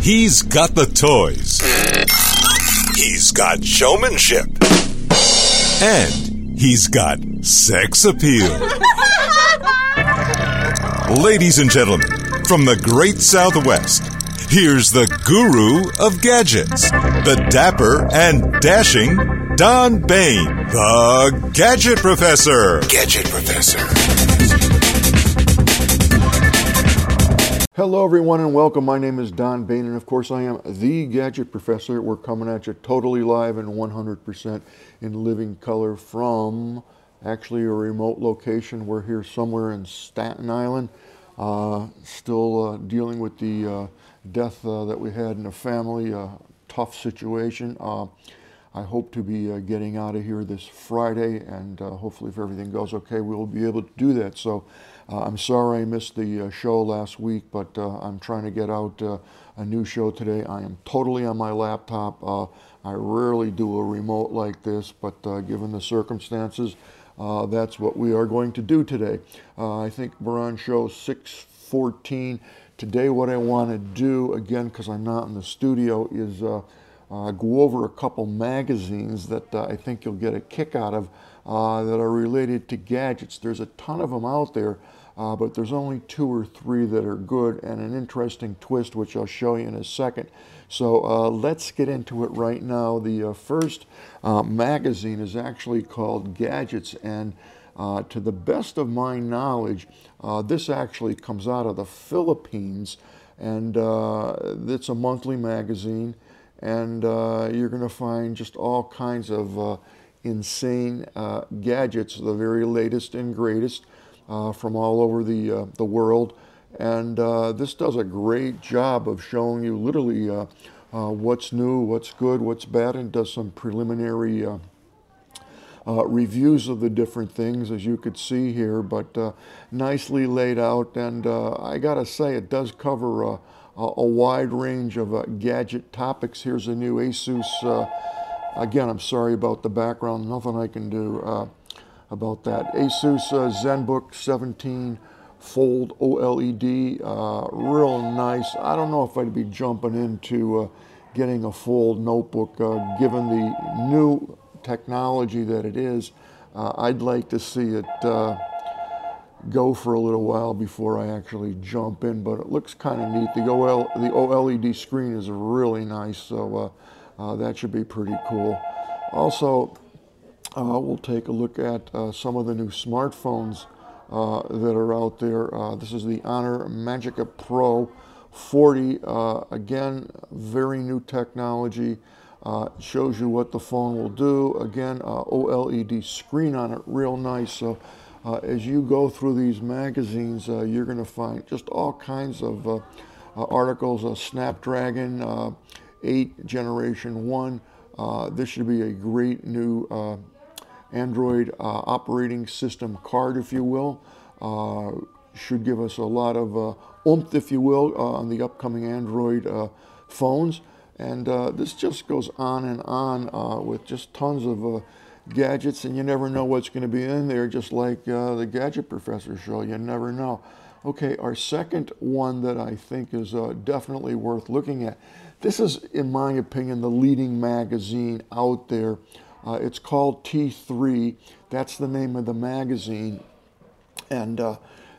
He's got the toys. He's got showmanship. And he's got sex appeal. Ladies and gentlemen, from the great Southwest, here's the guru of gadgets, the dapper and dashing Don Baine, the Gadget Professor. Gadget Professor. Hello, everyone, and welcome. My name is Don Baine, and of course, I am the Gadget Professor. We're coming at you totally live and 100% in living color from actually a remote location. We're here somewhere in Staten Island, uh, still uh, dealing with the uh, death uh, that we had in the family, a tough situation. Uh, I hope to be uh, getting out of here this Friday, and hopefully, if everything goes okay, we'll be able to do that. So, uh, I'm sorry I missed the uh, show last week, but uh, I'm trying to get out a new show today. I am totally on my laptop. I rarely do a remote like this, but given the circumstances, that's what we are going to do today. I think we're on show 614. Today, what I want to do, again, because I'm not in the studio, is uh, uh, go over a couple magazines that uh, I think you'll get a kick out of that are related to gadgets. There's a ton of them out there uh, but there's only two or three that are good and an interesting twist, which I'll show you in a second. So uh, let's get into it right now. The uh, first uh, magazine is actually called Gadgets, and uh, to the best of my knowledge, uh, this actually comes out of the Philippines, and it's a monthly magazine, and you're going to find just all kinds of insane gadgets, the very latest and greatest uh, from all over the, uh, the world. And uh, this does a great job of showing you literally uh, uh, what's new, what's good, what's bad, and does some preliminary uh, reviews of the different things, as you could see here, but nicely laid out. And I gotta say, it does cover a, wide range of gadget topics. Here's a new Asus. again, I'm sorry about the background, nothing I can do about that. Asus uh, ZenBook 17 Fold OLED, uh, real nice. I don't know if I'd be jumping into uh, getting a Fold notebook uh, given the new technology that it is. Uh, I'd like to see it uh, go for a little while before I actually jump in, but it looks kind of neat. The, OL, the OLED screen is really nice, so that should be pretty cool. Also, uh, we'll take a look at uh, some of the new smartphones uh, that are out there. Uh, this is the Honor Magica Pro 40. Uh, again, very new technology. Uh, shows you what the phone will do. Again, OLED screen on it, real nice. So as you go through these magazines, you're going to find just all kinds of articles. Snapdragon 8 Generation 1. this should be a great new Android uh, operating system card, if you will. Uh, should give us a lot of uh, oomph, if you will, uh, on the upcoming Android uh, phones. And uh, this just goes on and on with just tons of gadgets, and you never know what's going to be in there, just like the Gadget Professor show. You never know. Okay, our second one that I think is definitely worth looking at. This is, in my opinion, the leading magazine out there uh, it's called T3. That's the name of the magazine. And uh,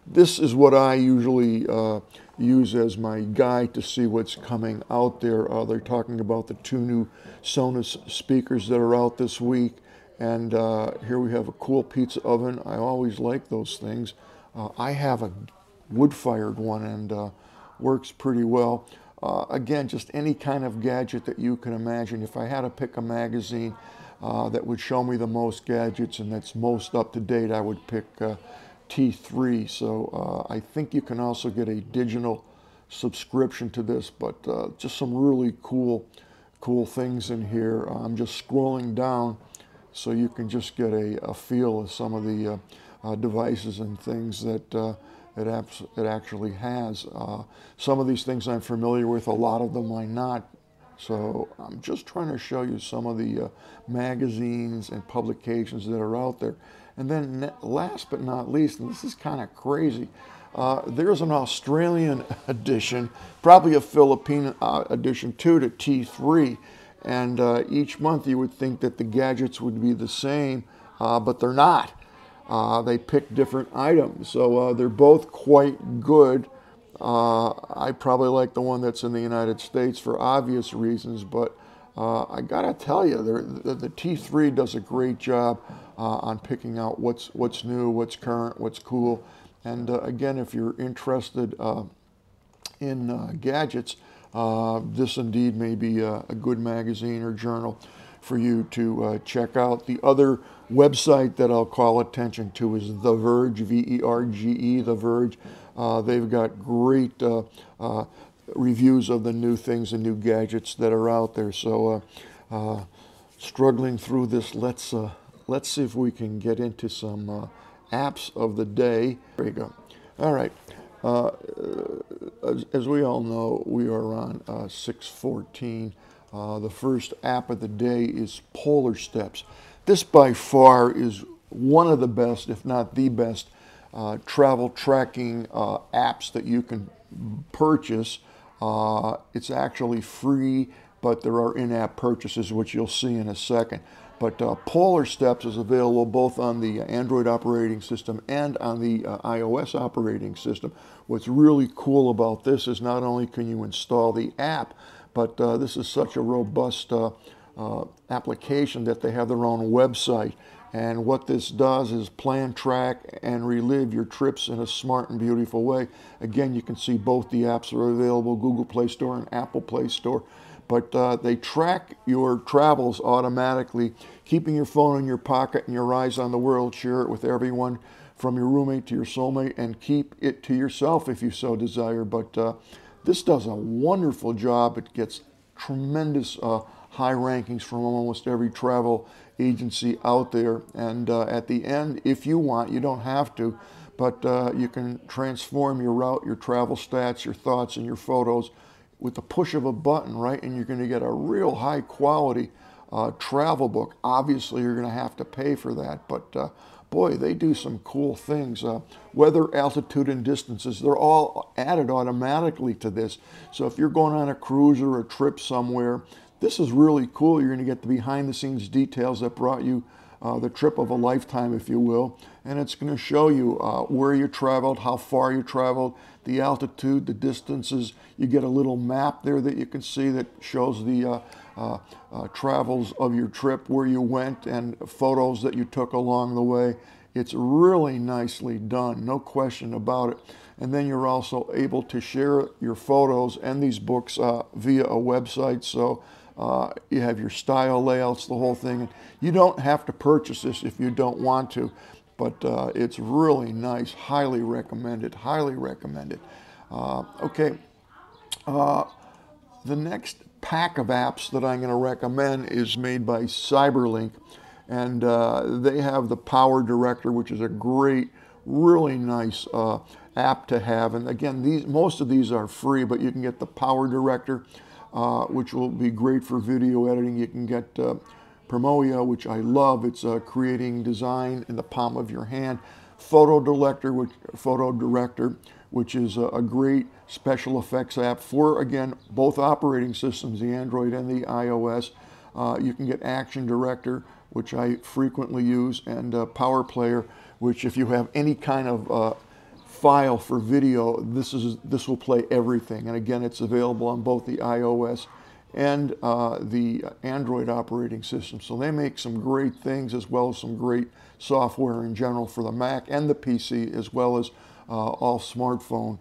this is what I usually uh, use as my guide to see what's coming out there. Uh, they're talking about the two new Sonos speakers that are out this week. And uh, here we have a cool pizza oven. I always like those things. Uh, I have a wood fired one and works pretty well. again, just any kind of gadget that you can imagine. If I had to pick a magazine, uh, that would show me the most gadgets and that's most up to date, I would pick uh, T3. So uh, I think you can also get a digital subscription to this, but uh, just some really cool, cool things in here. I'm just scrolling down so you can just get a, a feel of some of the uh, devices and things that it, abs- it actually has. Uh, some of these things I'm familiar with, a lot of them I'm not. So I'm just trying to show you some of the uh, magazines and publications that are out there. And then last but not least, and this is kind of crazy, Uh, there's an Australian edition, probably a Philippine uh, edition too, to T3. And uh, each month you would think that the gadgets would be the same, uh, but they're not. Uh, they pick different items. So uh, they're both quite good. I probably like the one that's in the United States for obvious reasons, but I gotta tell you, the, the T3 does a great job on picking out what's, what's new, what's current, what's cool. And uh, again, if you're interested uh, in uh, gadgets, uh, this indeed may be a, a, good magazine or journal for you to uh, check out. The other website that I'll call attention to is The Verge, V E R G E, The Verge. Uh, they've got great reviews of the new things and new gadgets that are out there. So, struggling through this, let's let's see if we can get into some apps of the day. There you go. All right. Uh, as, we all know, we are on uh, 614. Uh, the first app of the day is Polar Steps. This by far is one of the best, if not the best, uh, travel tracking uh, apps that you can purchase. Uh, it's actually free, but there are in app purchases, which you'll see in a second. But uh, Polar Steps is available both on the Android operating system and on the uh, iOS operating system. What's really cool about this is not only can you install the app, but uh, this is such a robust uh, uh, application that they have their own website. And what this does is plan, track, and relive your trips in a smart and beautiful way. Again, you can see both the apps are available Google Play Store and Apple Play Store but uh, they track your travels automatically, keeping your phone in your pocket and your eyes on the world. Share it with everyone from your roommate to your soulmate and keep it to yourself if you so desire. But uh, this does a wonderful job. It gets tremendous uh, high rankings from almost every travel agency out there. And uh, at the end, if you want, you don't have to, but uh, you can transform your route, your travel stats, your thoughts, and your photos with the push of a button, right? And you're going to get a real high quality uh, travel book. Obviously, you're going to have to pay for that, but uh, boy, they do some cool things. Uh, weather, altitude, and distances, they're all added automatically to this. So if you're going on a cruise or a trip somewhere, this is really cool. You're going to get the behind the scenes details that brought you uh, the trip of a lifetime, if you will. And it's going to show you uh, where you traveled, how far you traveled, the altitude, the distances. You get a little map there that you can see that shows the uh, uh, uh travels of your trip, where you went, and photos that you took along the way. It's really nicely done, no question about it. And then you're also able to share your photos and these books uh, via a website. So uh, you have your style layouts, the whole thing. You don't have to purchase this if you don't want to, but uh, it's really nice. Highly recommended. Highly recommended. Uh, okay. Uh, the next pack of apps that I'm going to recommend is made by Cyberlink, and uh, they have the Power Director, which is a great, really nice uh, app to have. And again, these most of these are free, but you can get the Power Director uh, which will be great for video editing. You can get uh, Promeo, which I love. It's uh, creating design in the palm of your hand. Photo Director, which Photo Director, which is a, a great special effects app for again both operating systems, the Android and the iOS. Uh, you can get Action Director, which I frequently use, and uh, Power Player, which if you have any kind of uh, file for video, this is this will play everything. And again, it's available on both the iOS and uh, the Android operating system. So they make some great things as well as some great software in general for the Mac and the PC, as well as uh, all smartphone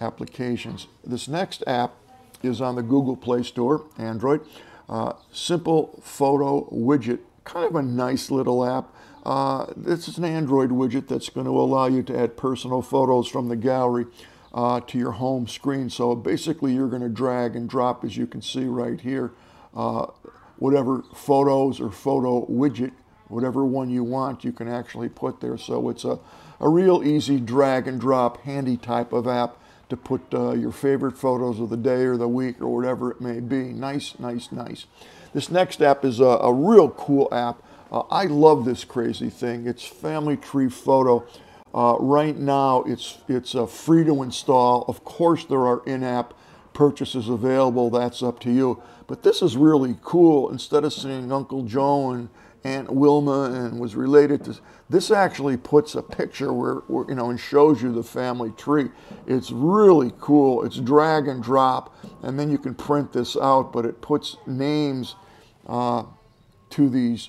applications. This next app is on the Google Play Store, Android. Uh, simple photo widget, kind of a nice little app. Uh, this is an Android widget that's going to allow you to add personal photos from the gallery uh, to your home screen. So basically you're going to drag and drop, as you can see right here, uh, whatever photos or photo widget, whatever one you want, you can actually put there. So it's a, a real easy drag and drop, handy type of app to put uh, your favorite photos of the day or the week or whatever it may be. Nice, nice, nice. This next app is a, a real cool app. Uh, I love this crazy thing. It's Family Tree Photo. Uh, right now, it's it's uh, free to install. Of course, there are in-app purchases available. That's up to you. But this is really cool. Instead of seeing Uncle Joe and Aunt Wilma and was related to this, actually puts a picture where, where you know and shows you the family tree. It's really cool. It's drag and drop, and then you can print this out. But it puts names uh, to these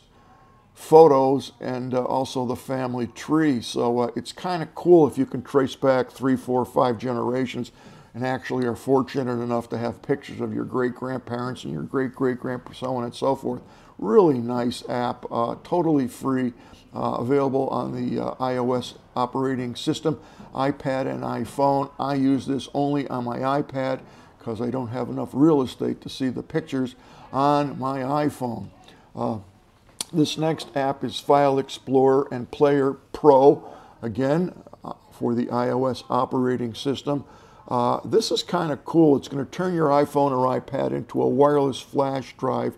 photos and uh, also the family tree. So uh, it's kind of cool if you can trace back three, four, five generations and actually are fortunate enough to have pictures of your great grandparents and your great great grandparents, so on and so forth. Really nice app, uh, totally free, uh, available on the uh, iOS operating system, iPad and iPhone. I use this only on my iPad because I don't have enough real estate to see the pictures on my iPhone. This next app is File Explorer and Player Pro, again, uh, for the iOS operating system. Uh, this is kind of cool. It's going to turn your iPhone or iPad into a wireless flash drive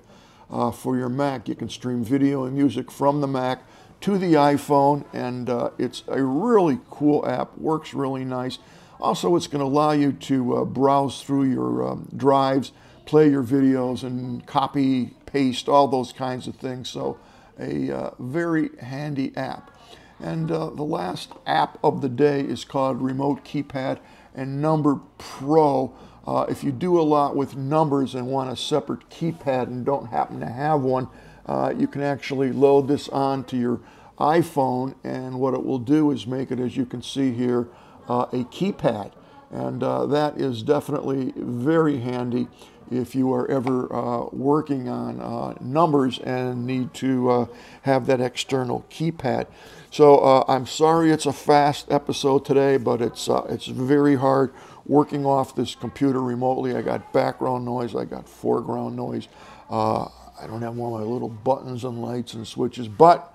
uh, for your Mac. You can stream video and music from the Mac to the iPhone, and uh, it's a really cool app. Works really nice. Also, it's going to allow you to uh, browse through your um, drives, play your videos, and copy, paste, all those kinds of things. So, a uh, very handy app. And uh, the last app of the day is called Remote Keypad and Number Pro. Uh, if you do a lot with numbers and want a separate keypad and don't happen to have one, uh, you can actually load this onto your iPhone, and what it will do is make it, as you can see here, uh, a keypad. And uh, that is definitely very handy if you are ever uh, working on uh, numbers and need to uh, have that external keypad. So uh, I'm sorry it's a fast episode today, but it's uh, it's very hard working off this computer remotely. I got background noise, I got foreground noise. Uh, I don't have of my little buttons and lights and switches, but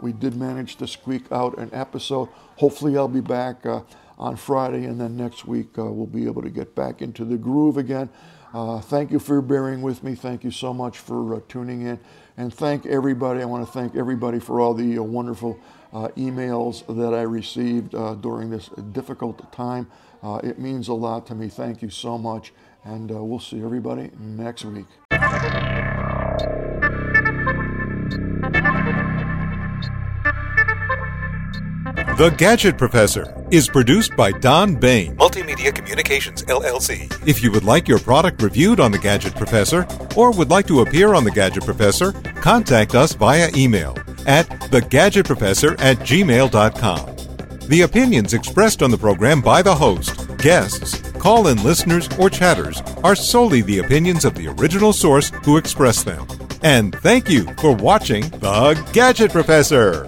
we did manage to squeak out an episode. Hopefully, I'll be back on Friday, and then next week we'll be able to get back into the groove again. Uh, thank you for bearing with me. Thank you so much for uh, tuning in. And thank everybody. I want to thank everybody for all the uh, wonderful uh, emails that I received uh, during this difficult time. Uh, it means a lot to me. Thank you so much. And we'll see everybody next week. The Gadget Professor is produced by Don Baine. Multimedia Communications LLC. If you would like your product reviewed on The Gadget Professor or would like to appear on The Gadget Professor, contact us via email at thegadgetprofessor at gmail.com. The opinions expressed on the program by the host, guests, call in listeners, or chatters are solely the opinions of the original source who expressed them. And thank you for watching The Gadget Professor.